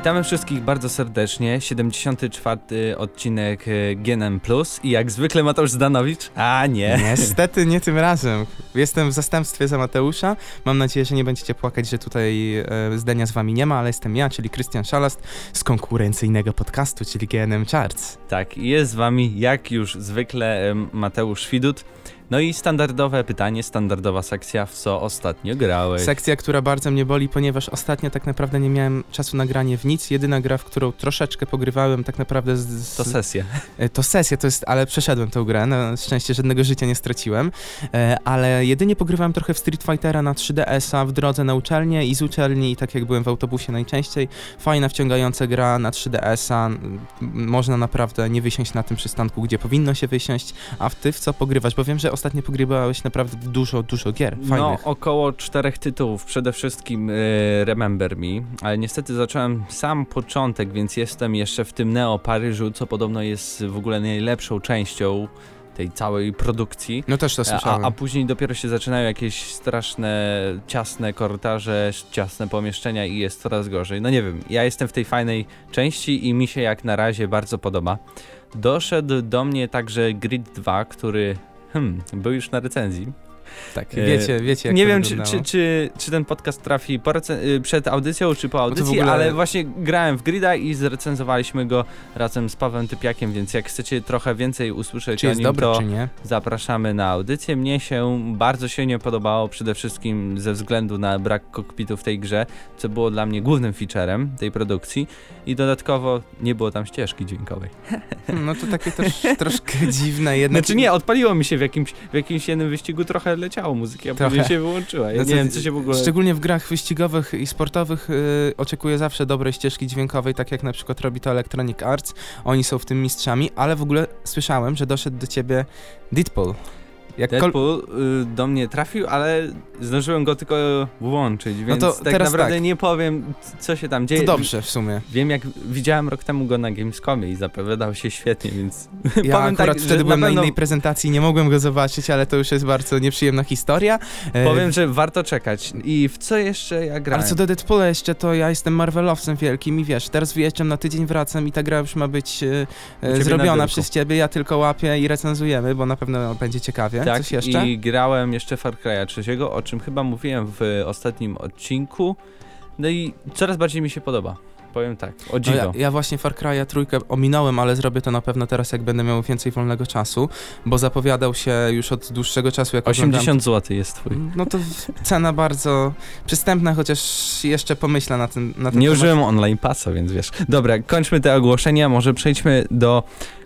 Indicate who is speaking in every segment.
Speaker 1: Witamy wszystkich bardzo serdecznie. 74. odcinek e, GNM Plus i jak zwykle Mateusz Zdanowicz. A nie.
Speaker 2: Niestety nie tym razem. Jestem w zastępstwie za Mateusza. Mam nadzieję, że nie będziecie płakać, że tutaj e, zdania z wami nie ma, ale jestem ja, czyli Krystian Szalast z konkurencyjnego podcastu, czyli GNM Charts.
Speaker 1: Tak, jest z wami jak już zwykle Mateusz Widut. No i standardowe pytanie, standardowa sekcja, w co ostatnio grałeś?
Speaker 2: Sekcja, która bardzo mnie boli, ponieważ ostatnio tak naprawdę nie miałem czasu na granie w nic. Jedyna gra, w którą troszeczkę pogrywałem tak naprawdę z... z
Speaker 1: to sesja.
Speaker 2: E, to sesja, to jest, ale przeszedłem tę grę, na szczęście żadnego życia nie straciłem, e, ale jedynie pogrywałem trochę w Street Fightera na 3DS-a w drodze na uczelnię i z uczelni, i tak jak byłem w autobusie najczęściej. Fajna, wciągająca gra na 3DS-a, można naprawdę nie wysiąść na tym przystanku, gdzie powinno się wysiąść, a w ty w co pogrywasz? Bo wiem, że ostatnio pogrywałeś naprawdę dużo, dużo gier fajnych.
Speaker 1: No, około czterech tytułów. Przede wszystkim y, Remember Me, ale niestety zacząłem sam początek, więc jestem jeszcze w tym Neo Paryżu, co podobno jest w ogóle najlepszą częścią tej całej produkcji.
Speaker 2: No też to słyszałem.
Speaker 1: A, a później dopiero się zaczynają jakieś straszne, ciasne korytarze, ciasne pomieszczenia i jest coraz gorzej. No nie wiem, ja jestem w tej fajnej części i mi się jak na razie bardzo podoba. Doszedł do mnie także Grid 2, który hmm, był już na recenzji.
Speaker 2: Tak, e, wiecie, wiecie jak
Speaker 1: Nie wiem, czy, czy, czy, czy, ten podcast trafi y, przed audycją, czy po audycji, ogóle... ale właśnie grałem w Grida i zrecenzowaliśmy go razem z Pawłem Typiakiem, więc jak chcecie trochę więcej usłyszeć
Speaker 2: czy
Speaker 1: o nim,
Speaker 2: dobry,
Speaker 1: to
Speaker 2: zapraszamy
Speaker 1: na audycję. Mnie się bardzo się nie podobało, przede wszystkim ze względu na brak kokpitu w tej grze, co było dla mnie głównym featurem tej produkcji i dodatkowo nie było tam ścieżki dźwiękowej.
Speaker 2: No to takie też troszkę dziwne jednak.
Speaker 1: Znaczy nie, odpaliło mi się w jakimś, w jakimś jednym wyścigu trochę leciało muzyki, a Trochę. później się wyłączyła. Ja nie wiem, co się w ogóle...
Speaker 2: Szczególnie w grach wyścigowych i sportowych yy, oczekuję zawsze dobrej ścieżki dźwiękowej, tak jak na przykład robi to Electronic Arts. Oni są w tym mistrzami, ale w ogóle słyszałem, że doszedł do ciebie Deadpool.
Speaker 1: Jak Deadpool y, do mnie trafił, ale zdążyłem go tylko włączyć, no więc no to tak naprawdę tak. nie powiem, co się tam dzieje.
Speaker 2: To dobrze w sumie.
Speaker 1: Wiem, jak widziałem rok temu go na Gamescomie i zapowiadał się świetnie, więc
Speaker 2: ja powiem akurat tak, wtedy byłem na, pewno... innej prezentacji, nie mogłem go zobaczyć, ale to już jest bardzo nieprzyjemna historia.
Speaker 1: E, powiem, że warto czekać. I w co jeszcze ja grałem?
Speaker 2: Ale co do Deadpoola jeszcze, to ja jestem Marvelowcem wielkim i wiesz, teraz wyjeżdżam na tydzień, wracam i ta gra już ma być e, zrobiona przez ciebie, ja tylko łapię i recenzujemy, bo na pewno będzie ciekawie.
Speaker 1: Tak,
Speaker 2: Coś jeszcze?
Speaker 1: i grałem jeszcze Far Cry'a 3, o czym chyba mówiłem w ostatnim odcinku. No i coraz bardziej mi się podoba. Powiem tak, o dziwo.
Speaker 2: No ja, ja, właśnie Far Cry'a trójkę ominąłem, ale zrobię to na pewno teraz, jak będę miał więcej wolnego czasu, bo zapowiadał się już od dłuższego czasu. Jak
Speaker 1: 80 zł jest twój.
Speaker 2: No to cena bardzo przystępna, chociaż jeszcze pomyślę na tym. Na
Speaker 1: Nie użyłem online pasa, więc wiesz. Dobra, kończmy te ogłoszenia, może przejdźmy do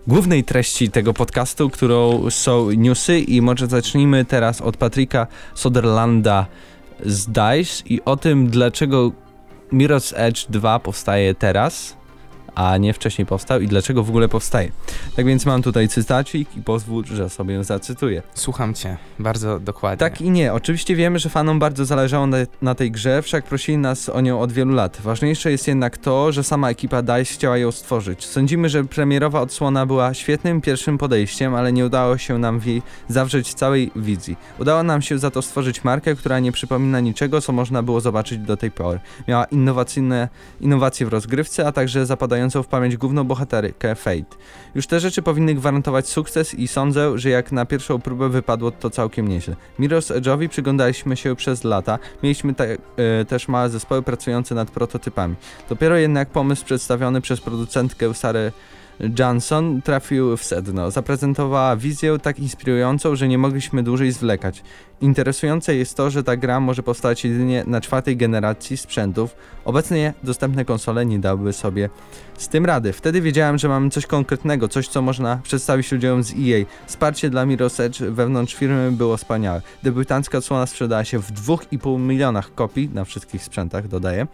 Speaker 1: głównej treści tego podcastu, którą są newsy i może zacznijmy teraz od Patryka Soderlanda z DICE i o tym, dlaczego Mirror's Edge 2 powstaje teraz, a nie wcześniej powstał i dlaczego w ogóle powstaje. Tak więc mam tutaj cytacik i pozwól, że sobie zacytuję.
Speaker 2: Słucham cię, bardzo dokładnie.
Speaker 1: Tak i nie. Oczywiście wiemy, że fanom bardzo zależało na, na, tej grze, wszak prosili nas o nią od wielu lat. Ważniejsze jest jednak to, że sama ekipa DICE chciała ją stworzyć. Sądzimy, że premierowa odsłona była świetnym pierwszym podejściem, ale nie udało się nam w jej zawrzeć całej wizji. Udało nam się za to stworzyć markę, która nie przypomina niczego, co można było zobaczyć do tej pory. Miała innowacyjne innowacje w rozgrywce, a także zapadające zapadającą w pamięć główną bohaterkę Fate. Już te rzeczy powinny gwarantować sukces i sądzę, że jak na pierwszą próbę wypadło to całkiem nieźle. Mirror's Edge'owi przyglądaliśmy się przez lata, mieliśmy te, e, też małe zespoły pracujące nad prototypami. Dopiero jednak pomysł przedstawiony przez producentkę Sarę Johnson trafił w sedno. Zaprezentowała wizję tak inspirującą, że nie mogliśmy dłużej zwlekać. Interesujące jest to, że ta gra może powstać jedynie na czwartej generacji sprzętów. Obecnie dostępne konsole nie dałyby sobie z tym rady. Wtedy wiedziałem, że mamy coś konkretnego, coś co można przedstawić ludziom z EA. Wsparcie dla Mirror's Edge wewnątrz firmy było wspaniałe. Debiutancka odsłona sprzedała się w 2,5 milionach kopii na wszystkich sprzętach, dodaję.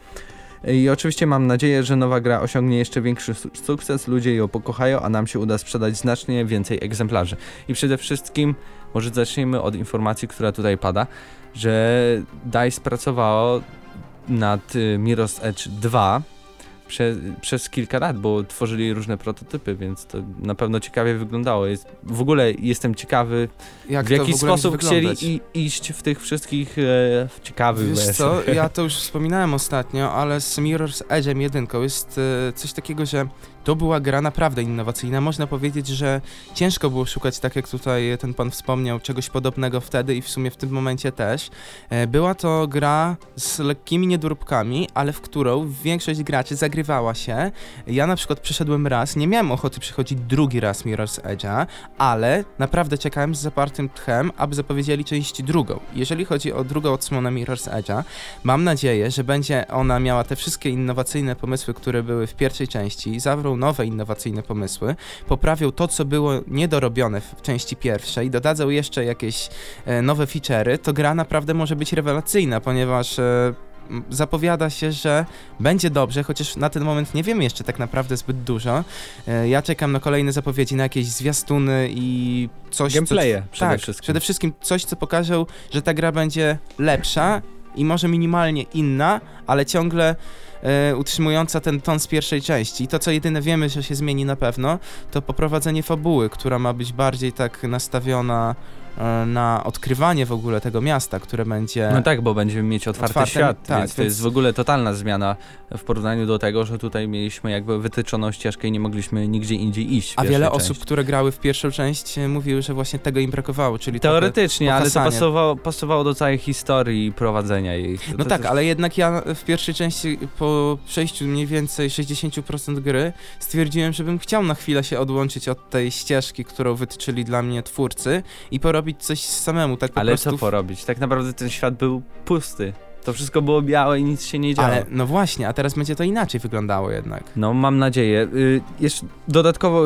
Speaker 1: I oczywiście mam nadzieję, że nowa gra osiągnie jeszcze większy sukces, ludzie ją pokochają, a nam się uda sprzedać znacznie więcej egzemplarzy. I przede wszystkim, może zacznijmy od informacji, która tutaj pada, że DICE pracowało nad y, Mirror's Edge 2 prze, przez kilka lat, bo tworzyli różne prototypy, więc to na pewno ciekawie wyglądało. Jest, w ogóle jestem ciekawy,
Speaker 2: Jak
Speaker 1: w jaki
Speaker 2: w
Speaker 1: sposób chcieli i, iść w tych wszystkich e, ciekawych
Speaker 2: Wiesz co, ja to już wspominałem ostatnio, ale z Mirror's Edge'em jedynką jest e, coś takiego, że to była gra naprawdę innowacyjna. Można powiedzieć, że ciężko było szukać, tak jak tutaj ten pan wspomniał, czegoś podobnego wtedy i w sumie w tym momencie też. E, Była to gra z lekkimi niedoróbkami, ale w którą większość graczy zagrywała się. Ja na przykład przeszedłem raz, nie miałem ochoty przychodzić drugi raz Mirror's Edge'a, ale naprawdę czekałem z zapartym tchem, aby zapowiedzieli część drugą. Jeżeli chodzi o drugą odsłonę Mirror's Edge'a, mam nadzieję, że będzie ona miała te wszystkie innowacyjne pomysły, które były w pierwszej części, zawrą nowe innowacyjne pomysły, poprawią to, co było niedorobione w części pierwszej, dodadzą jeszcze jakieś e, nowe feature'y, to gra naprawdę może być rewelacyjna, ponieważ e, zapowiada się, że będzie dobrze, chociaż na ten moment nie wiemy jeszcze tak naprawdę zbyt dużo. E, Ja czekam na kolejne zapowiedzi, na jakieś zwiastuny i coś, co
Speaker 1: Gameplaye przede
Speaker 2: tak,
Speaker 1: wszystkim.
Speaker 2: przede wszystkim coś, co pokażą, że ta gra będzie lepsza i może minimalnie inna, ale ciągle e, utrzymująca ten ton z pierwszej części. I to, co jedyne wiemy, że się zmieni na pewno, to poprowadzenie fabuły, która ma być bardziej tak nastawiona na odkrywanie w ogóle tego miasta, które będzie...
Speaker 1: No tak, bo będziemy mieć otwarty
Speaker 2: Otwarte-
Speaker 1: świat,
Speaker 2: tak,
Speaker 1: więc to jest w ogóle totalna zmiana w porównaniu do tego, że tutaj mieliśmy jakby wytyczoną ścieżkę i nie mogliśmy nigdzie indziej iść.
Speaker 2: A wiele osób, które grały w pierwszą część, e, mówiły, że właśnie tego im brakowało, czyli
Speaker 1: Teoretycznie, ale to pasowało, pasowało do całej historii i prowadzenia jej. To-
Speaker 2: No
Speaker 1: to-
Speaker 2: tak, ale jednak ja w pierwszej części po przejściu mniej więcej 60% gry stwierdziłem, żebym chciał na chwilę się odłączyć od tej ścieżki, którą wytyczyli dla mnie twórcy i porobić coś samemu, tak po
Speaker 1: Ale
Speaker 2: prostu.
Speaker 1: co porobić? Tak naprawdę ten świat był pusty. To wszystko było białe i nic się nie działo.
Speaker 2: Ale no właśnie, a teraz będzie to inaczej wyglądało jednak.
Speaker 1: No, mam nadzieję. Y, jeszcze dodatkowo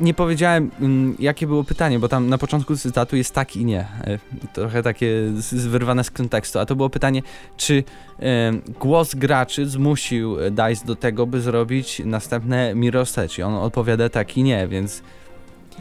Speaker 1: nie powiedziałem, mm, jakie było pytanie, bo tam na początku cytatu jest tak i nie. Y, Trochę takie wyrwane z kontekstu. A to było pytanie, czy y, głos graczy zmusił DICE do tego, by zrobić następne Mirror's Edge? I on odpowiada tak i nie, więc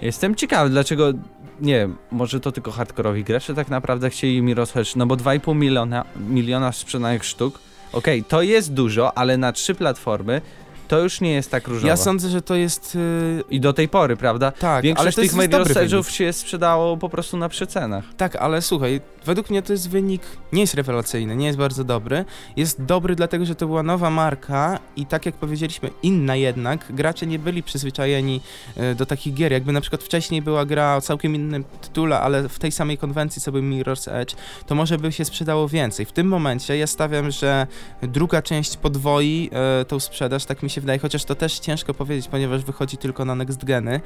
Speaker 1: jestem ciekawy, dlaczego, nie może to tylko hardkorowi gracze tak naprawdę chcieli Mirror's Edge, no bo 2,5 miliona, miliona sprzedanych sztuk, okej, to jest dużo, ale na trzy platformy to już nie jest tak różowo.
Speaker 2: Ja sądzę, że to jest... Yy,
Speaker 1: I do tej pory, prawda?
Speaker 2: tak,
Speaker 1: Większość
Speaker 2: ale to
Speaker 1: tych. Edge'ów się sprzedało po prostu na przecenach.
Speaker 2: Tak, ale słuchaj, według mnie to jest wynik, nie jest rewelacyjny, nie jest bardzo dobry. Jest dobry dlatego, że to była nowa marka i tak jak powiedzieliśmy, inna jednak. Gracze nie byli przyzwyczajeni e, do takich gier. Jakby na przykład wcześniej była gra o całkiem innym tytule, ale w tej samej konwencji, co był Mirror's Edge, to może by się sprzedało więcej. W tym momencie ja stawiam, że druga część podwoi e, tą sprzedaż, tak mi się wydaje, chociaż to też ciężko powiedzieć, ponieważ wychodzi tylko na next geny.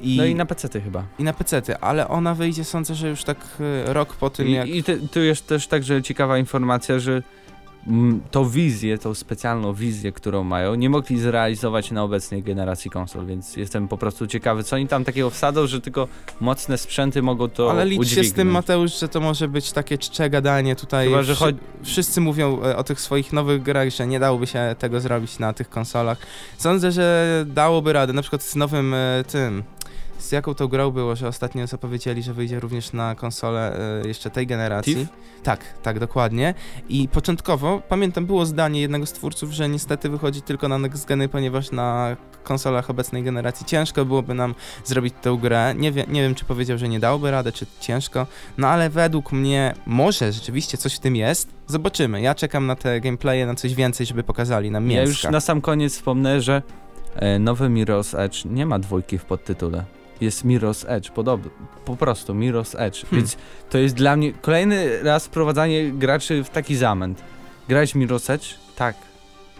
Speaker 2: I,
Speaker 1: No i na PC chyba.
Speaker 2: i na PC-ty, ale ona wyjdzie, sądzę, że już tak e, rok po tym, jak...
Speaker 1: I, i ty, tu jest też także ciekawa informacja, że tą wizję, tą specjalną wizję, którą mają, nie mogli zrealizować na obecnej generacji konsol, więc jestem po prostu ciekawy, co oni tam takiego wsadzą, że tylko mocne sprzęty mogą to
Speaker 2: Ale licz się z tym,
Speaker 1: udźwignąć.
Speaker 2: Mateusz, że to może być takie czcze gadanie tutaj.
Speaker 1: Chyba, że chodzi...
Speaker 2: Wszyscy mówią e, o tych swoich nowych grach, że nie dałoby się tego zrobić na tych konsolach. Sądzę, że dałoby radę, na przykład z nowym e, tym. Z jaką to grą było, że ostatnio zapowiedzieli, że wyjdzie również na konsolę e, jeszcze tej generacji.
Speaker 1: Thief?
Speaker 2: Tak, tak, dokładnie. I początkowo, pamiętam, było zdanie jednego z twórców, że niestety wychodzi tylko na next geny, ponieważ na konsolach obecnej generacji ciężko byłoby nam zrobić tę grę. Nie, wie, nie wiem, czy powiedział, że nie dałoby rady, czy ciężko. No ale według mnie może rzeczywiście coś w tym jest. Zobaczymy. Ja czekam na te gameplaye, na coś więcej, żeby pokazali nam
Speaker 1: Ja
Speaker 2: mięska.
Speaker 1: już na sam koniec wspomnę, że e, nowy Mirror's Edge nie ma dwójki w podtytule. Jest Mirror's Edge, podobno, po prostu Mirror's Edge,
Speaker 2: Hmm.
Speaker 1: więc to jest dla mnie kolejny raz wprowadzanie graczy w taki zamęt. Grałeś Mirror's Edge? Tak.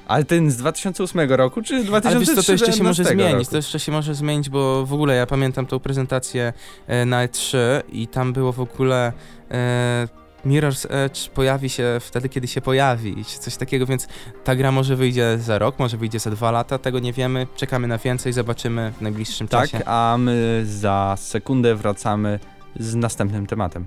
Speaker 1: Ale ten z 2008 roku, czy 2013
Speaker 2: Ale wiesz co, to jeszcze się może zmienić,
Speaker 1: roku?
Speaker 2: to jeszcze się może zmienić, bo w ogóle ja pamiętam tą prezentację e, na E3 i tam było w ogóle e, Mirror's Edge pojawi się wtedy, kiedy się pojawi, czy coś takiego, więc ta gra może wyjdzie za rok, może wyjdzie za dwa lata, tego nie wiemy, czekamy na więcej, zobaczymy w najbliższym
Speaker 1: Tak,
Speaker 2: czasie.
Speaker 1: a my za sekundę wracamy z następnym tematem.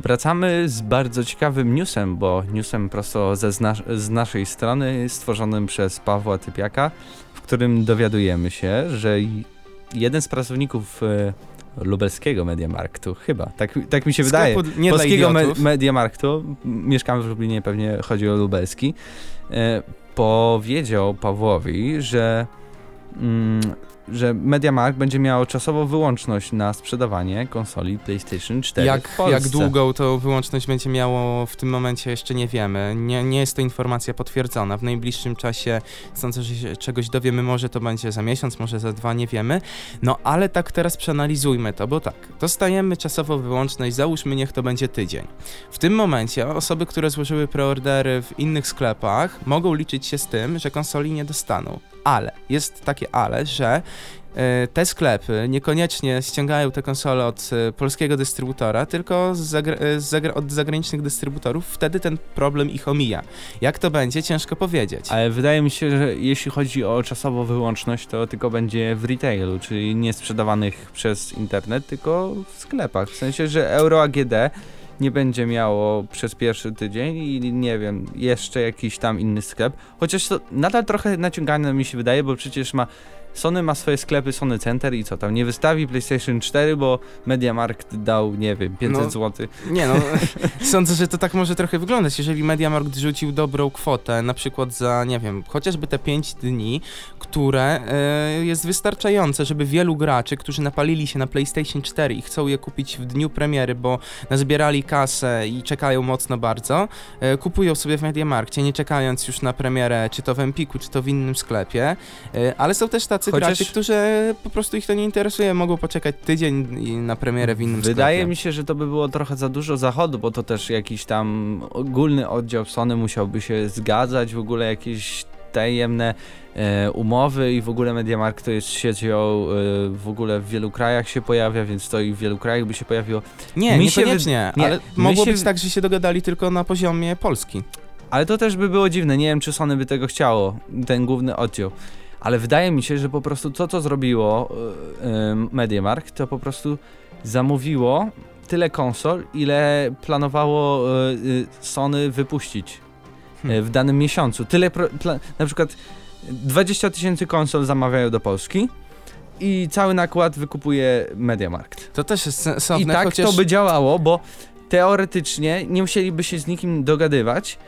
Speaker 1: Wracamy z bardzo ciekawym newsem, bo newsem prosto ze z naszej strony, stworzonym przez Pawła Typiaka, w którym dowiadujemy się, że jeden z pracowników e, lubelskiego Mediamarktu, chyba. Tak, tak mi się wydaje.
Speaker 2: Sklepu nie
Speaker 1: Polskiego me. Mediamarktu, mieszkamy w Lublinie, pewnie chodzi o lubelski, e, powiedział Pawłowi, że, mm, że Mediamarkt będzie miał czasowo wyłączność na sprzedawanie konsoli PlayStation 4 w
Speaker 2: Jak, jak długą to wyłączność będzie miało w tym momencie jeszcze nie wiemy. Nie, nie jest to informacja potwierdzona. W najbliższym czasie sądzę, że się czegoś dowiemy. Może to będzie za miesiąc, może za dwa, nie wiemy. No ale tak teraz przeanalizujmy to, bo tak, dostajemy czasowo wyłączność, załóżmy niech to będzie tydzień. W tym momencie osoby, które złożyły preordery w innych sklepach mogą liczyć się z tym, że konsoli nie dostaną. Ale, jest takie ale, że e, te sklepy niekoniecznie ściągają te konsole od e, polskiego dystrybutora, tylko z zagra- e, z zagra- od zagranicznych dystrybutorów. Wtedy ten problem ich omija. Jak to będzie, ciężko powiedzieć.
Speaker 1: Ale wydaje mi się, że jeśli chodzi o czasową wyłączność, to tylko będzie w retailu, czyli nie sprzedawanych przez internet, tylko w sklepach. W sensie, że Euro AGD nie będzie miało przez pierwszy tydzień i nie wiem, jeszcze jakiś tam inny sklep. Chociaż to nadal trochę naciągane mi się wydaje, bo przecież ma Sony ma swoje sklepy Sony Center i co tam, nie wystawi PlayStation 4, bo MediaMarkt dał, nie wiem, 500
Speaker 2: No.
Speaker 1: zł.
Speaker 2: Nie no, sądzę, że to tak może trochę wyglądać. Jeżeli MediaMarkt rzucił dobrą kwotę, na przykład za, nie wiem, chociażby te 5 dni, które e, jest wystarczające, żeby wielu graczy, którzy napalili się na PlayStation 4 i chcą je kupić w dniu premiery, bo nazbierali kasę i czekają mocno bardzo, e, kupują sobie w MediaMarkcie, nie czekając już na premierę, czy to w Empiku, czy to w innym sklepie. E, ale są też tacy
Speaker 1: Chociaż-
Speaker 2: gracze, którzy po prostu ich to nie interesuje, mogą poczekać tydzień i na premierę w innym
Speaker 1: Wydaje
Speaker 2: sklepie.
Speaker 1: mi się, że to by było trochę za dużo zachodu, bo to też jakiś tam ogólny oddział Sony musiałby się zgadzać, w ogóle jakieś tajemne e, umowy i w ogóle MediaMarkt to jest siecią e, w ogóle w wielu krajach się pojawia, więc to i w wielu krajach by się pojawiło.
Speaker 2: Nie,
Speaker 1: Mi
Speaker 2: niekoniecznie,
Speaker 1: wy- nie,
Speaker 2: ale mogło
Speaker 1: się
Speaker 2: być tak, że się dogadali tylko na poziomie Polski.
Speaker 1: Ale to też by było dziwne, nie wiem czy Sony by tego chciało, ten główny oddział. Ale wydaje mi się, że po prostu to, co zrobiło e, e, MediaMarkt, to po prostu zamówiło tyle konsol, ile planowało e, Sony wypuścić
Speaker 2: Hmm.
Speaker 1: w danym miesiącu. Tyle, pro, na przykład 20 tysięcy konsol zamawiają do Polski i cały nakład wykupuje MediaMarkt.
Speaker 2: To też jest
Speaker 1: I
Speaker 2: sensowne,
Speaker 1: tak
Speaker 2: chociaż...
Speaker 1: to by działało, bo teoretycznie nie musieliby się z nikim dogadywać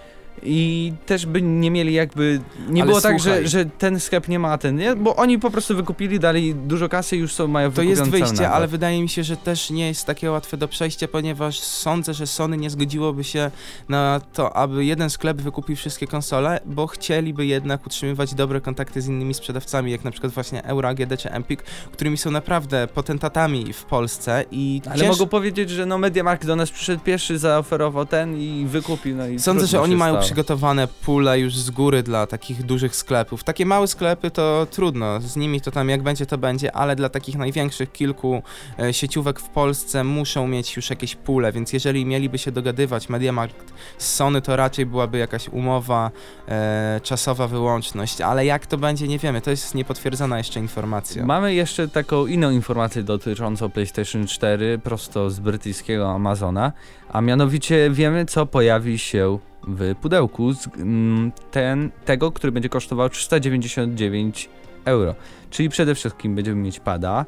Speaker 1: i też by nie mieli jakby. Nie
Speaker 2: Ale
Speaker 1: było tak,
Speaker 2: słuchaj.
Speaker 1: że, że ten sklep nie ma, a ten nie, bo oni po prostu wykupili, dali dużo kasy i już są, mają
Speaker 2: To jest wyjście, ale wydaje mi się, że też nie jest takie łatwe do przejścia, ponieważ sądzę, że Sony nie zgodziłoby się na to, aby jeden sklep wykupił wszystkie konsole, bo chcieliby jednak utrzymywać dobre kontakty z innymi sprzedawcami, jak na przykład właśnie Euro AGD czy Empik, którymi są naprawdę potentatami w Polsce i
Speaker 1: Ale
Speaker 2: cięż-
Speaker 1: mogą powiedzieć, że no MediaMarkt do nas przyszedł pierwszy, zaoferował ten i wykupił. No i
Speaker 2: Sądzę, że oni mają. Przygotowane pule już z góry dla takich dużych sklepów. Takie małe sklepy to trudno, z nimi to tam jak będzie to będzie, ale dla takich największych kilku e, sieciówek w Polsce muszą mieć już jakieś pule, więc jeżeli mieliby się dogadywać MediaMarkt z Sony, to raczej byłaby jakaś umowa, e, czasowa wyłączność, ale jak to będzie nie wiemy, to jest niepotwierdzona jeszcze informacja.
Speaker 1: Mamy jeszcze taką inną informację dotyczącą PlayStation 4 prosto z brytyjskiego Amazona, a mianowicie wiemy co pojawi się w pudełku z, mm, ten, tego, który będzie kosztował 399 euro. Czyli przede wszystkim będziemy mieć pada,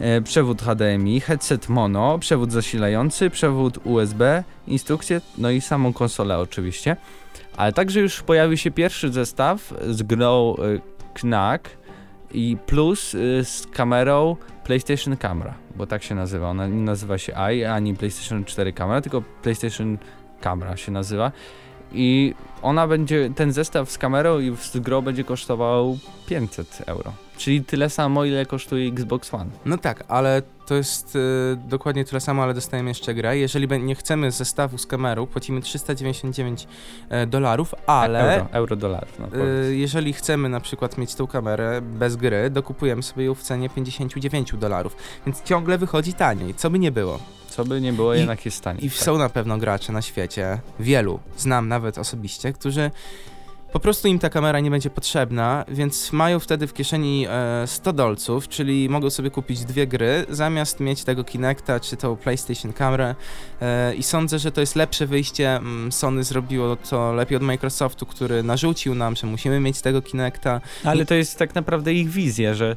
Speaker 1: e, przewód HDMI, headset mono, przewód zasilający, przewód USB, instrukcję, no i samą konsolę oczywiście. Ale także już pojawi się pierwszy zestaw z grą e, Knack i plus y, z kamerą PlayStation Camera, bo tak się nazywa. Ona nie nazywa się i ani PlayStation 4 Camera, tylko PlayStation Camera się nazywa. I ona będzie, ten zestaw z kamerą i z grą będzie kosztował 500 euro. Czyli tyle samo, ile kosztuje Xbox One.
Speaker 2: No tak, ale to jest y, dokładnie tyle samo, ale dostajemy jeszcze grę. Jeżeli nie chcemy zestawu z kamerą, płacimy 399 e, dolarów, ale
Speaker 1: Euro, euro dolarów. No,
Speaker 2: y, jeżeli chcemy na przykład mieć tą kamerę bez gry, dokupujemy sobie ją w cenie 59 dolarów, więc ciągle wychodzi taniej, co by nie było.
Speaker 1: Co by nie było,
Speaker 2: i-
Speaker 1: jednak jest taniej.
Speaker 2: I
Speaker 1: tak.
Speaker 2: są na pewno gracze na świecie, wielu, znam nawet osobiście, którzy po prostu im ta kamera nie będzie potrzebna, więc mają wtedy w kieszeni e, 100 dolców, czyli mogą sobie kupić dwie gry, zamiast mieć tego Kinecta czy tą PlayStation kamerę e, i sądzę, że to jest lepsze wyjście. Mm, Sony zrobiło to lepiej od Microsoftu, który narzucił nam, że musimy mieć tego Kinecta.
Speaker 1: Ale to jest tak naprawdę ich wizja, że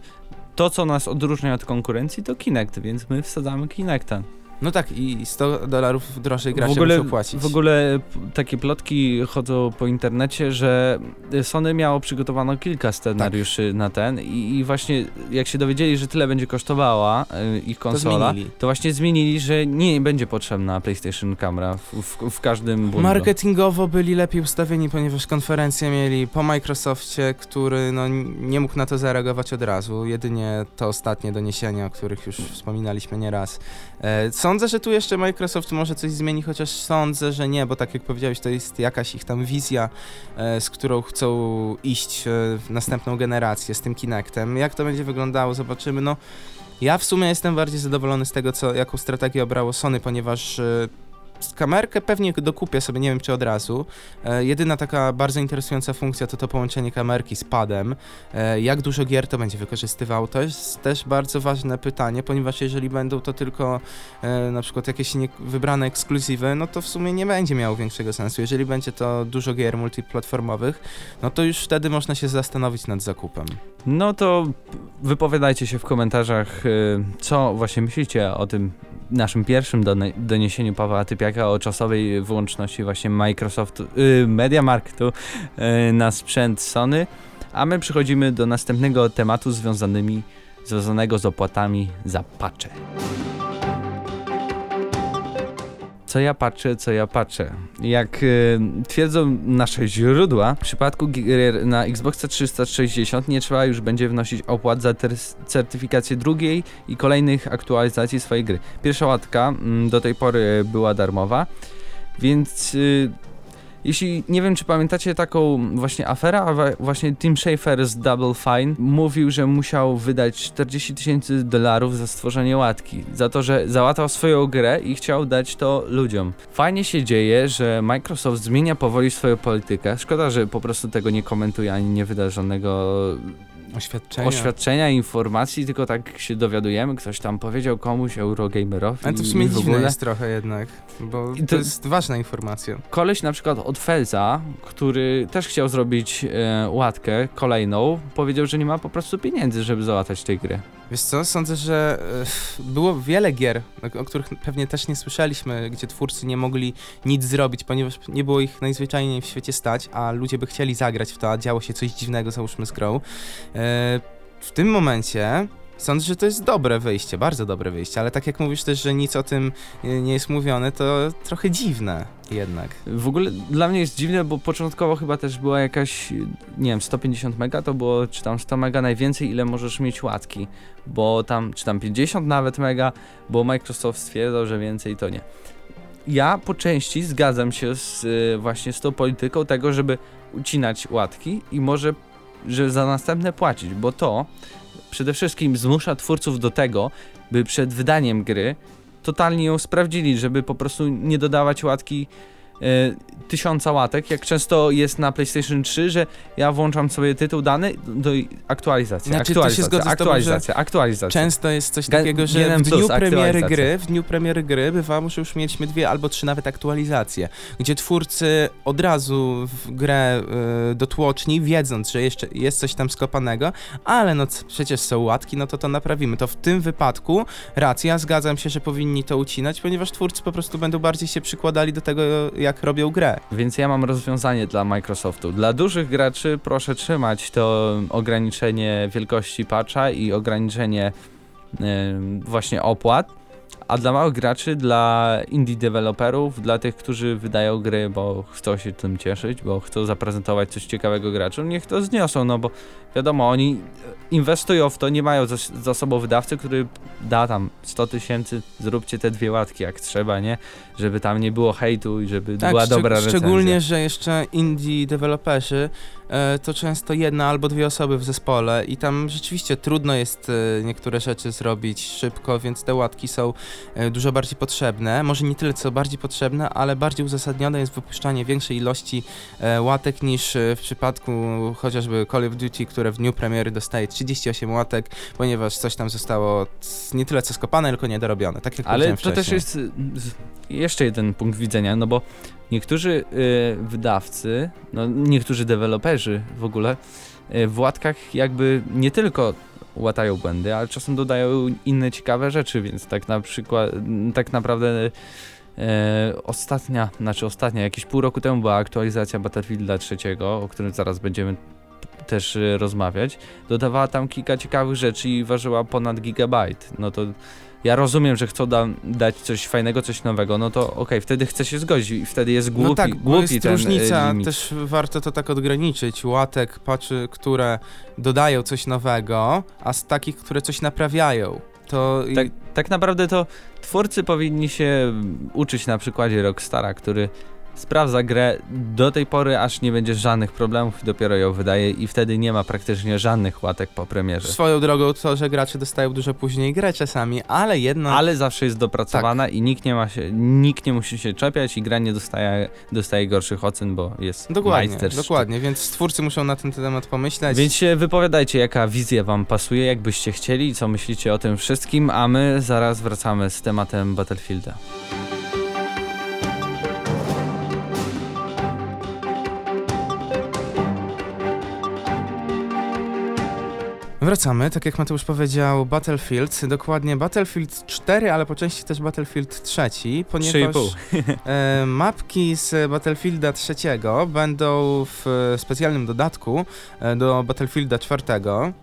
Speaker 1: to, co nas odróżnia od konkurencji, to Kinect, więc my wsadzamy Kinecta.
Speaker 2: No tak, i 100 dolarów drożej gracze
Speaker 1: w ogóle,
Speaker 2: muszą płacić.
Speaker 1: W ogóle takie plotki chodzą po internecie, że Sony miało przygotowano kilka scenariuszy tak. na ten i, i, właśnie jak się dowiedzieli, że tyle będzie kosztowała y, ich konsola, to, to, właśnie zmienili, że nie będzie potrzebna PlayStation Camera w, w, w każdym bundlu.
Speaker 2: Marketingowo byli lepiej ustawieni, ponieważ konferencję mieli po Microsoftie, który no, nie mógł na to zareagować od razu. Jedynie te ostatnie doniesienia, o których już wspominaliśmy nieraz. E, Sądzę, że tu jeszcze Microsoft może coś zmieni, chociaż sądzę, że nie, bo tak jak powiedziałeś, to jest jakaś ich tam wizja, e, z którą chcą iść e, w następną generację z tym Kinectem. Jak to będzie wyglądało, zobaczymy. No, ja w sumie jestem bardziej zadowolony z tego, co, jaką strategię obrało Sony, ponieważ kamerkę pewnie dokupię sobie, nie wiem czy od razu. E, jedyna taka bardzo interesująca funkcja to to połączenie kamerki z padem. E, jak dużo gier to będzie wykorzystywał? To jest też bardzo ważne pytanie, ponieważ jeżeli będą to tylko e, na przykład jakieś nie, wybrane ekskluzywy, no to w sumie nie będzie miało większego sensu. Jeżeli będzie to dużo gier multiplatformowych, no to już wtedy można się zastanowić nad zakupem.
Speaker 1: No to wypowiadajcie się w komentarzach, y, co właśnie myślicie o tym naszym pierwszym doniesieniu Pawła Typiaka o czasowej wyłączności właśnie Microsoft, yy, MediaMarktu yy, na sprzęt Sony, a my przechodzimy do następnego tematu związanymi, związanego z opłatami za patche co ja patrzę, co ja patrzę. Jak y, twierdzą nasze źródła, w przypadku gier na Xbox 360 nie trzeba już będzie wnosić opłat za certyfikację drugiej i kolejnych aktualizacji swojej gry. Pierwsza łatka y, do tej pory była darmowa, więc y, jeśli, nie wiem czy pamiętacie taką właśnie aferę, a właśnie Tim Schafer z Double Fine mówił, że musiał wydać 40 tysięcy dolarów za stworzenie łatki, za to, że załatał swoją grę i chciał dać to ludziom. Fajnie się dzieje, że Microsoft zmienia powoli swoją politykę. Szkoda, że po prostu tego nie komentuje ani nie wyda żadnego
Speaker 2: Oświadczenia.
Speaker 1: oświadczenia, informacji, tylko tak się dowiadujemy, ktoś tam powiedział komuś, Eurogamerowi
Speaker 2: Ale to w sumie dziwne jest trochę jednak, bo to, to, jest ważna informacja.
Speaker 1: Koleś na przykład od Felza, który też chciał zrobić e, łatkę kolejną, powiedział, że nie ma po prostu pieniędzy, żeby załatać tej gry.
Speaker 2: Wiesz co, sądzę, że e, było wiele gier, o których pewnie też nie słyszeliśmy, gdzie twórcy nie mogli nic zrobić, ponieważ nie było ich najzwyczajniej w świecie stać, a ludzie by chcieli zagrać w to, a działo się coś dziwnego, załóżmy z grą. E, w tym momencie Sądzę, że to jest dobre wyjście, bardzo dobre wyjście, ale tak jak mówisz też, że nic o tym nie jest mówione, to trochę dziwne jednak.
Speaker 1: W ogóle dla mnie jest dziwne, bo początkowo chyba też była jakaś, nie wiem, 150 mega to było, czy tam 100 mega najwięcej, ile możesz mieć łatki, bo tam, czy tam 50 nawet mega, bo Microsoft stwierdzał, że więcej to nie. Ja po części zgadzam się z, y, właśnie z tą polityką tego, żeby ucinać łatki i może, że za następne płacić, bo to przede wszystkim zmusza twórców do tego, by przed wydaniem gry totalnie ją sprawdzili, żeby po prostu nie dodawać łatki tysiąca łatek, jak często jest na PlayStation 3, że ja włączam sobie tytuł dany do aktualizacji, znaczy, aktualizacja,
Speaker 2: to się
Speaker 1: aktualizacja, aktualizacja.
Speaker 2: Często jest coś takiego, że w dniu premiery gry, w dniu premiery gry bywa, że już mieliśmy dwie albo trzy nawet aktualizacje, gdzie twórcy od razu w grę y, dotłoczni, wiedząc, że jeszcze jest coś tam skopanego, ale no przecież są łatki, no to to naprawimy. To w tym wypadku racja, zgadzam się, że powinni to ucinać, ponieważ twórcy po prostu będą bardziej się przykładali do tego, jak robią grę.
Speaker 1: Więc ja mam rozwiązanie dla Microsoftu. Dla dużych graczy proszę trzymać to ograniczenie wielkości patcha i ograniczenie yy, właśnie opłat a dla małych graczy, dla indie deweloperów, dla tych, którzy wydają gry, bo chcą się tym cieszyć, bo chcą zaprezentować coś ciekawego graczom, niech to zniosą, no bo wiadomo, oni inwestują w to, nie mają za, za sobą wydawcy, który da tam 100 tysięcy, zróbcie te dwie łatki jak trzeba, nie? Żeby tam nie było hejtu i żeby tak, była dobra recenzja.
Speaker 2: Szczególnie, że jeszcze indie deweloperzy to często jedna albo dwie osoby w zespole i tam rzeczywiście trudno jest e, niektóre rzeczy zrobić szybko, więc te łatki są e, dużo bardziej potrzebne. Może nie tyle co bardziej potrzebne, ale bardziej uzasadnione jest wypuszczanie większej ilości łatek niż w przypadku chociażby Call of Duty, które w dniu premiery dostaje 38 łatek, ponieważ coś tam zostało nie tyle co skopane, tylko niedorobione, tak jak
Speaker 1: Ale to
Speaker 2: wcześniej.
Speaker 1: też jest jeszcze jeden punkt widzenia, no bo niektórzy y, wydawcy, no niektórzy deweloperzy w ogóle y, w łatkach jakby nie tylko łatają błędy, ale czasem dodają inne ciekawe rzeczy, więc tak na przykład, tak naprawdę e, ostatnia, znaczy ostatnia, jakieś pół roku temu była aktualizacja Battlefielda trzeciego, o którym zaraz będziemy też rozmawiać, dodawała tam kilka ciekawych rzeczy i ważyła ponad gigabajt. No to ja rozumiem, że chcą da, dać coś fajnego, coś nowego, no to okej, wtedy chcę się zgodzić i wtedy jest głupi,
Speaker 2: no tak,
Speaker 1: głupi
Speaker 2: jest
Speaker 1: ten e,
Speaker 2: różnica,
Speaker 1: limit.
Speaker 2: też warto to tak odgraniczyć. Łatek patrzy, które dodają coś nowego, a z takich, które coś naprawiają. To
Speaker 1: Tak, tak naprawdę to twórcy powinni się uczyć na przykładzie Rockstara, który sprawdza grę do tej pory, aż nie będzie żadnych problemów i dopiero ją wydaje i wtedy nie ma praktycznie żadnych łatek po premierze.
Speaker 2: swoją drogą to, że gracze dostają dużo później grę czasami, ale jednak
Speaker 1: Ale zawsze jest dopracowana
Speaker 2: Tak.
Speaker 1: i nikt nie ma się, nikt nie musi się czepiać i gra nie dostaje, dostaje gorszych ocen, bo jest
Speaker 2: Dokładnie, dokładnie, więc twórcy muszą na ten temat pomyśleć.
Speaker 1: Więc się wypowiadajcie, jaka wizja wam pasuje, jakbyście chcieli co myślicie o tym wszystkim, a my zaraz wracamy z tematem Battlefielda.
Speaker 2: Wracamy, tak jak Mateusz powiedział, Battlefield, dokładnie Battlefield 4, ale po części też Battlefield 3, ponieważ
Speaker 1: 3,5.
Speaker 2: e, mapki z Battlefielda 3 będą w specjalnym dodatku e, do Battlefielda 4,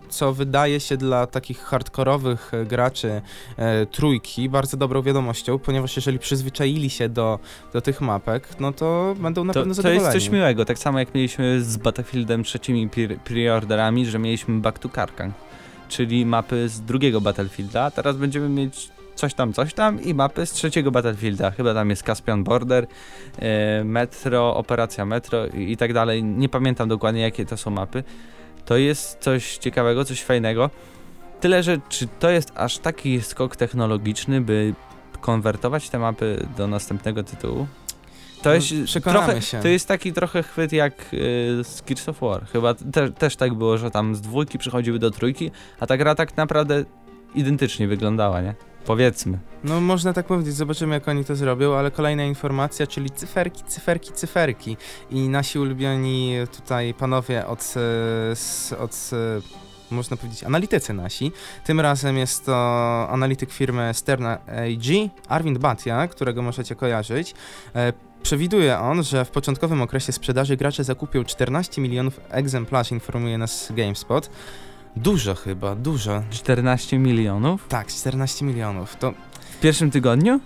Speaker 2: co wydaje się dla takich hardkorowych graczy e, trójki bardzo dobrą wiadomością, ponieważ jeżeli przyzwyczaili się do, do tych mapek, no to będą na
Speaker 1: To,
Speaker 2: pewno
Speaker 1: to
Speaker 2: zadowoleni.
Speaker 1: jest coś miłego, tak samo jak mieliśmy z Battlefieldem trzecimi pre- preorderami, że mieliśmy Back to Karkan, czyli mapy z drugiego Battlefielda, teraz będziemy mieć coś tam, coś tam i mapy z trzeciego Battlefielda. Chyba tam jest Caspian Border, e, Metro, Operacja Metro i tak dalej. Nie pamiętam dokładnie jakie to są mapy. To jest coś ciekawego, coś fajnego. Tyle, że czy to jest aż taki skok technologiczny, by konwertować te mapy do następnego tytułu? To jest
Speaker 2: No, Przekonamy
Speaker 1: trochę,
Speaker 2: się.
Speaker 1: to jest taki trochę chwyt jak y, z Gears of War. Chyba te, też tak było, że tam z dwójki przychodziły do trójki, a ta gra tak naprawdę identycznie wyglądała, nie? Powiedzmy.
Speaker 2: No można tak powiedzieć, zobaczymy jak oni to zrobią, ale kolejna informacja, czyli cyferki, cyferki, cyferki. I nasi ulubioni tutaj panowie od, e, od e, można powiedzieć, analitycy nasi. Tym razem jest to analityk firmy Sterna AG, Arvind Bhatia, którego możecie kojarzyć. Przewiduje on, że w początkowym okresie sprzedaży gracze zakupią 14 milionów egzemplarzy, informuje nas GameSpot. Dużo chyba, dużo.
Speaker 1: 14 milionów
Speaker 2: Tak, 14 milionów. To
Speaker 1: w pierwszym tygodniu?
Speaker 2: e,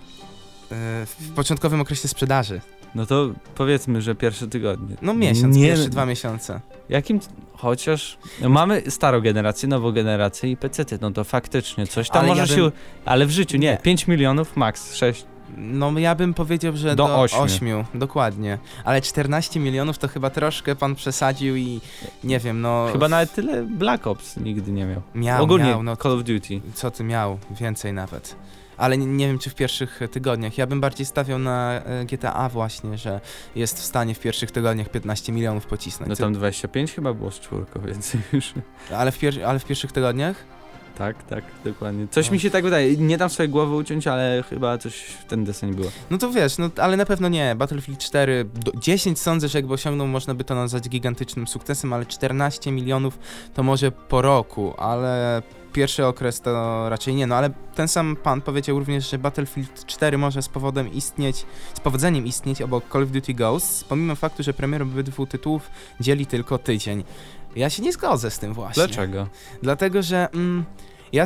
Speaker 2: w początkowym okresie sprzedaży.
Speaker 1: No to powiedzmy, że pierwsze tygodnie.
Speaker 2: No miesiąc,
Speaker 1: Nie,
Speaker 2: pierwsze dwa miesiące.
Speaker 1: Jakim, chociaż no mamy starą generację, nową generację i PC, no to faktycznie coś tam
Speaker 2: Ale
Speaker 1: może
Speaker 2: ja
Speaker 1: się,
Speaker 2: bym-
Speaker 1: u- ale w życiu nie,
Speaker 2: Nie.
Speaker 1: 5 milionów max, 6.
Speaker 2: No ja bym powiedział, że
Speaker 1: Do
Speaker 2: do,
Speaker 1: ośmiu.
Speaker 2: 8, dokładnie. Ale 14 milionów to chyba troszkę pan przesadził i nie wiem, no...
Speaker 1: Chyba nawet tyle Black Ops nigdy nie miał.
Speaker 2: miał,
Speaker 1: Ogólnie
Speaker 2: miał, no
Speaker 1: Call of Duty.
Speaker 2: co ty miał, więcej nawet. Ale nie, nie wiem, czy w pierwszych tygodniach. Ja bym bardziej stawiał na e, GTA właśnie, że jest w stanie w pierwszych tygodniach 15 milionów pocisnąć.
Speaker 1: No tam 25 chyba było z czwórką, więc już.
Speaker 2: ale, w ale w pierwszych tygodniach?
Speaker 1: Tak, tak, dokładnie. Coś
Speaker 2: No.
Speaker 1: mi się tak wydaje. Nie dam swojej głowy uciąć, ale chyba coś w ten deseń było.
Speaker 2: No to wiesz, no ale na pewno nie. Battlefield 4, do, 10 sądzę, że jakby osiągnął, można by to nazwać gigantycznym sukcesem, ale 14 milionów to może po roku, ale pierwszy okres to raczej nie. No ale ten sam pan powiedział również, że Battlefield 4 może z powodem istnieć, z powodzeniem istnieć obok Call of Duty Ghosts, pomimo faktu, że premierę obydwu tytułów dzieli tylko tydzień. Ja się nie zgodzę z tym właśnie.
Speaker 1: Dlaczego?
Speaker 2: Dlatego, że mm, ja,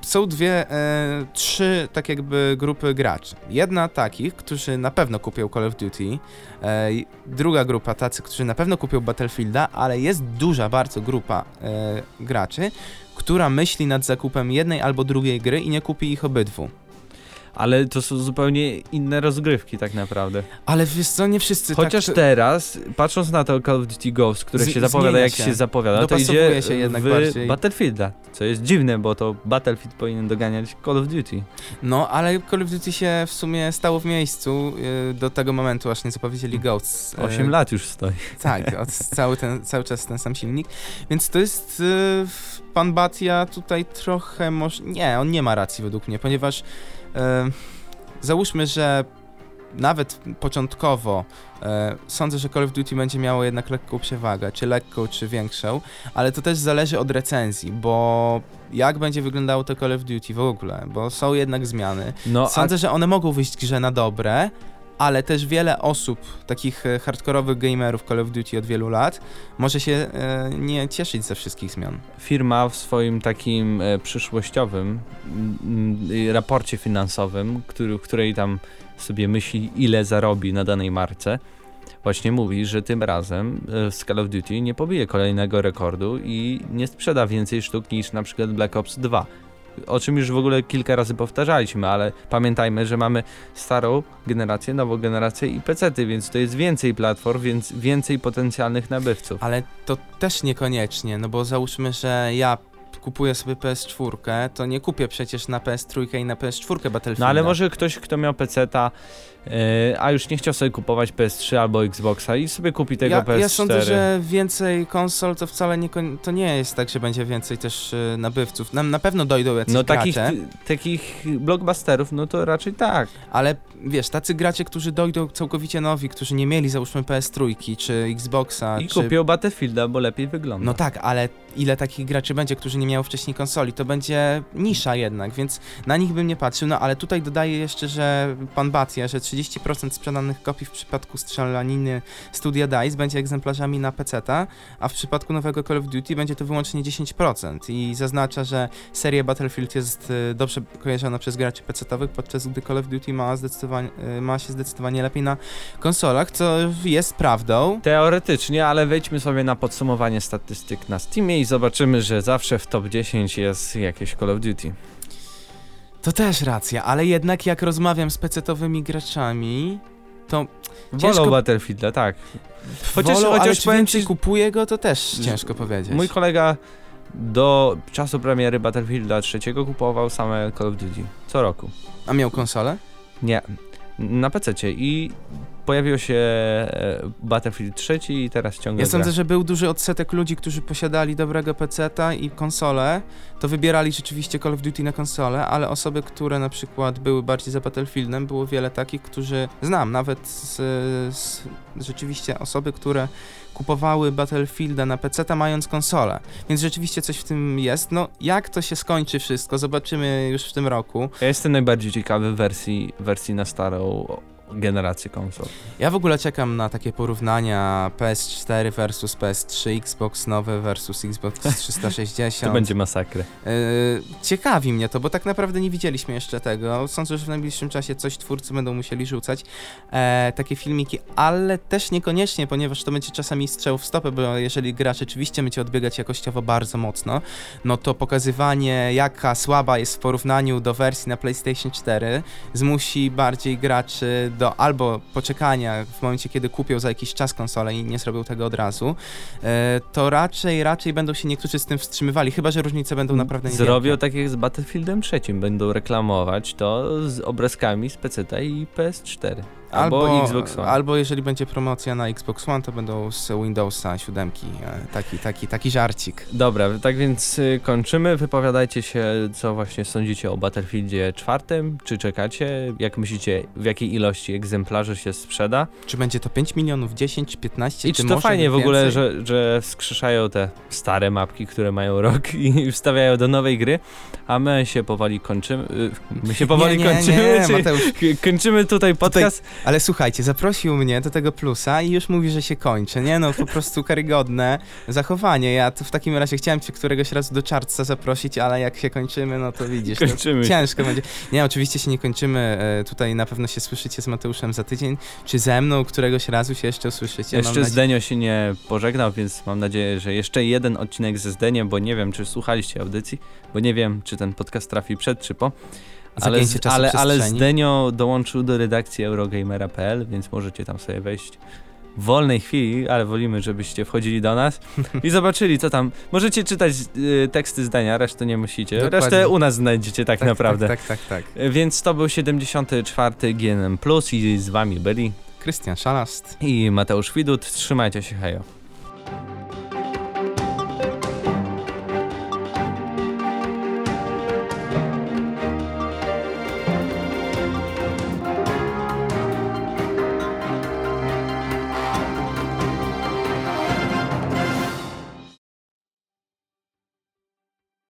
Speaker 2: są dwie, e, trzy tak jakby grupy graczy. Jedna takich, którzy na pewno kupią Call of Duty, e, druga grupa tacy, którzy na pewno kupią Battlefielda, ale jest duża bardzo grupa e, graczy, która myśli nad zakupem jednej albo drugiej gry i nie kupi ich obydwu.
Speaker 1: Ale to są zupełnie inne rozgrywki tak naprawdę.
Speaker 2: Ale wiesz co, nie wszyscy
Speaker 1: Chociaż
Speaker 2: tak...
Speaker 1: teraz, patrząc na to Call of Duty Ghost, które
Speaker 2: Z-
Speaker 1: się zapowiada jak
Speaker 2: się.
Speaker 1: się, zapowiada, to
Speaker 2: Dopasowuje
Speaker 1: idzie
Speaker 2: się jednak
Speaker 1: w
Speaker 2: bardziej.
Speaker 1: Battlefielda. Co jest dziwne, bo to Battlefield powinien doganiać Call of Duty.
Speaker 2: No, ale Call of Duty się w sumie stało w miejscu e, do tego momentu, aż nie zapowiedzieli Ghosts. E,
Speaker 1: 8 lat już stoi.
Speaker 2: Tak, od, cały, ten, cały czas ten sam silnik. Więc to jest. y, pan Batia tutaj trochę może. Nie, on nie ma racji według mnie, ponieważ y, załóżmy, że nawet początkowo e, sądzę, że Call of Duty będzie miało jednak lekką przewagę, czy lekką, czy większą, ale to też zależy od recenzji, bo jak będzie wyglądało to Call of Duty w ogóle, bo są jednak zmiany.
Speaker 1: No,
Speaker 2: Sądzę,
Speaker 1: a,
Speaker 2: że one mogą wyjść grze na dobre, ale też wiele osób, takich e, hardkorowych gamerów Call of Duty od wielu lat, może się e, nie cieszyć ze wszystkich zmian.
Speaker 1: firma w swoim takim e, przyszłościowym mm, mm, raporcie finansowym, który, której tam sobie myśli, ile zarobi na danej marce, właśnie mówi, że tym razem z Call of Duty nie pobije kolejnego rekordu i nie sprzeda więcej sztuk niż na przykład Black Ops 2. O czym już w ogóle kilka razy powtarzaliśmy, ale pamiętajmy, że mamy starą generację, nową generację i PC-ty, więc to jest więcej platform, więc więcej potencjalnych nabywców.
Speaker 2: Ale to też niekoniecznie, no bo załóżmy, że ja kupuję sobie PS4, to nie kupię przecież na PS3 i na PS4 Battlefield.
Speaker 1: No ale może ktoś, kto miał yy, a już nie chciał sobie kupować PS3 albo Xboxa i sobie kupi tego
Speaker 2: ja,
Speaker 1: PS4.
Speaker 2: ja sądzę, że więcej konsol to wcale nie, to nie jest tak, że będzie więcej też y, nabywców. Na, na pewno dojdą jacyś
Speaker 1: No takich, takich blockbusterów, no to raczej tak.
Speaker 2: ale wiesz, tacy gracze, którzy dojdą całkowicie nowi, którzy nie mieli załóżmy PS3 czy Xboxa,
Speaker 1: I
Speaker 2: czy...
Speaker 1: kupią Battlefielda, bo lepiej wygląda.
Speaker 2: No tak, ale ile takich graczy będzie, którzy nie miały wcześniej konsoli? To będzie nisza jednak, więc na nich bym nie patrzył. No ale tutaj dodaję jeszcze, że pan Batia, że 30% sprzedanych kopii w przypadku strzelaniny Studia DICE będzie egzemplarzami na PC-ta, a w przypadku nowego Call of Duty będzie to wyłącznie 10%. I zaznacza, że seria Battlefield jest y, dobrze kojarzona przez graczy PC-towych, podczas gdy Call of Duty ma, zdecydowanie, y, ma się zdecydowanie lepiej na konsolach, co jest prawdą.
Speaker 1: Teoretycznie, ale wejdźmy sobie na podsumowanie statystyk na Steamie i zobaczymy, że zawsze w top 10 jest jakieś Call of Duty.
Speaker 2: To też racja, ale jednak jak rozmawiam z pecetowymi graczami, to
Speaker 1: Wolą
Speaker 2: Ciężko-
Speaker 1: Battlefielda, tak. Chociaż-
Speaker 2: wolą, ale
Speaker 1: chociaż
Speaker 2: czy
Speaker 1: powiem ci-
Speaker 2: kupuje go, to też ciężko powiedzieć.
Speaker 1: Mój kolega do czasu premiery Battlefielda 3 kupował same Call of Duty. Co roku.
Speaker 2: A miał konsolę?
Speaker 1: Nie, na PC i pojawił się e, Battlefield 3 i teraz ciągle
Speaker 2: Ja sądzę,
Speaker 1: gra.
Speaker 2: że był duży odsetek ludzi, którzy posiadali dobrego peceta i konsolę, to wybierali rzeczywiście Call of Duty na konsolę, ale osoby, które na przykład były bardziej za Battlefieldem, było wiele takich, którzy znam, nawet z, z, rzeczywiście osoby, które kupowały Battlefielda na PC, mając konsolę. Więc rzeczywiście coś w tym jest. No, jak to się skończy wszystko, zobaczymy już w tym roku.
Speaker 1: Ja jestem najbardziej ciekawy wersji, wersji na starą generację konsol.
Speaker 2: Ja w ogóle czekam na takie porównania PS4 versus PS3, Xbox nowy versus Xbox 360.
Speaker 1: To będzie masakra.
Speaker 2: Yy, ciekawi mnie to, bo tak naprawdę nie widzieliśmy jeszcze tego. Sądzę, że w najbliższym czasie coś twórcy będą musieli rzucać. E, takie filmiki, ale też niekoniecznie, ponieważ to będzie czasami strzał w stopę, bo jeżeli gra rzeczywiście będzie odbiegać jakościowo bardzo mocno, no to pokazywanie jaka słaba jest w porównaniu do wersji na PlayStation 4 zmusi bardziej graczy do albo poczekania w momencie, kiedy kupią za jakiś czas konsolę i nie zrobią tego od razu, e, to raczej, raczej będą się niektórzy z tym wstrzymywali, chyba że różnice będą naprawdę niewielkie.
Speaker 1: Zrobią tak jak z Battlefieldem 3. Będą reklamować to z obrazkami z PC i PS4. Albo, Xbox One.
Speaker 2: Albo jeżeli będzie promocja na Xbox One, to będą z Windowsa 7. e, Taki, taki, taki żarcik.
Speaker 1: Dobra, tak więc y, kończymy. Wypowiadajcie się, co właśnie sądzicie o Battlefieldzie 4. Czy czekacie? Jak myślicie, w jakiej ilości egzemplarzy się sprzeda?
Speaker 2: Czy będzie to 5 milionów, 10, 15?
Speaker 1: I czy to
Speaker 2: może
Speaker 1: fajnie w ogóle, że, że wskrzeszają te stare mapki, które mają rok i wstawiają do nowej gry, a my się powoli kończymy. y, My się powoli
Speaker 2: nie, nie,
Speaker 1: kończymy,
Speaker 2: Nie,
Speaker 1: czy
Speaker 2: Mateusz,
Speaker 1: kończymy tutaj podcast.
Speaker 2: Ale słuchajcie, zaprosił mnie do tego plusa i już mówi, że się kończy, nie? No po prostu karygodne zachowanie. Ja to w takim razie chciałem cię któregoś razu do czarca zaprosić, ale jak się kończymy, no to widzisz. no,
Speaker 1: Kończymy się.
Speaker 2: Ciężko będzie. Nie, oczywiście się nie kończymy. e, Tutaj na pewno się słyszycie z Mateuszem za tydzień, czy ze mną któregoś razu się jeszcze usłyszycie.
Speaker 1: Jeszcze
Speaker 2: nadzieję-
Speaker 1: Zdenio się nie pożegnał, więc mam nadzieję, że jeszcze jeden odcinek ze Zdeniem, bo nie wiem, czy słuchaliście audycji, bo nie wiem, czy ten podcast trafi przed, czy po. Ale, z, ale, ale. Zdenio dołączył do redakcji Eurogamera.pl, więc możecie tam sobie wejść w wolnej chwili, ale wolimy, żebyście wchodzili do nas i zobaczyli, co tam. Możecie czytać y, teksty zdania, resztę nie musicie.
Speaker 2: Dokładnie.
Speaker 1: Resztę u nas znajdziecie tak, naprawdę.
Speaker 2: Tak, tak, tak, tak.
Speaker 1: Y, Więc to był 74. GNM Plus i z wami byli
Speaker 2: Krystian Szalast.
Speaker 1: i Mateusz Widut. Trzymajcie się, hejo.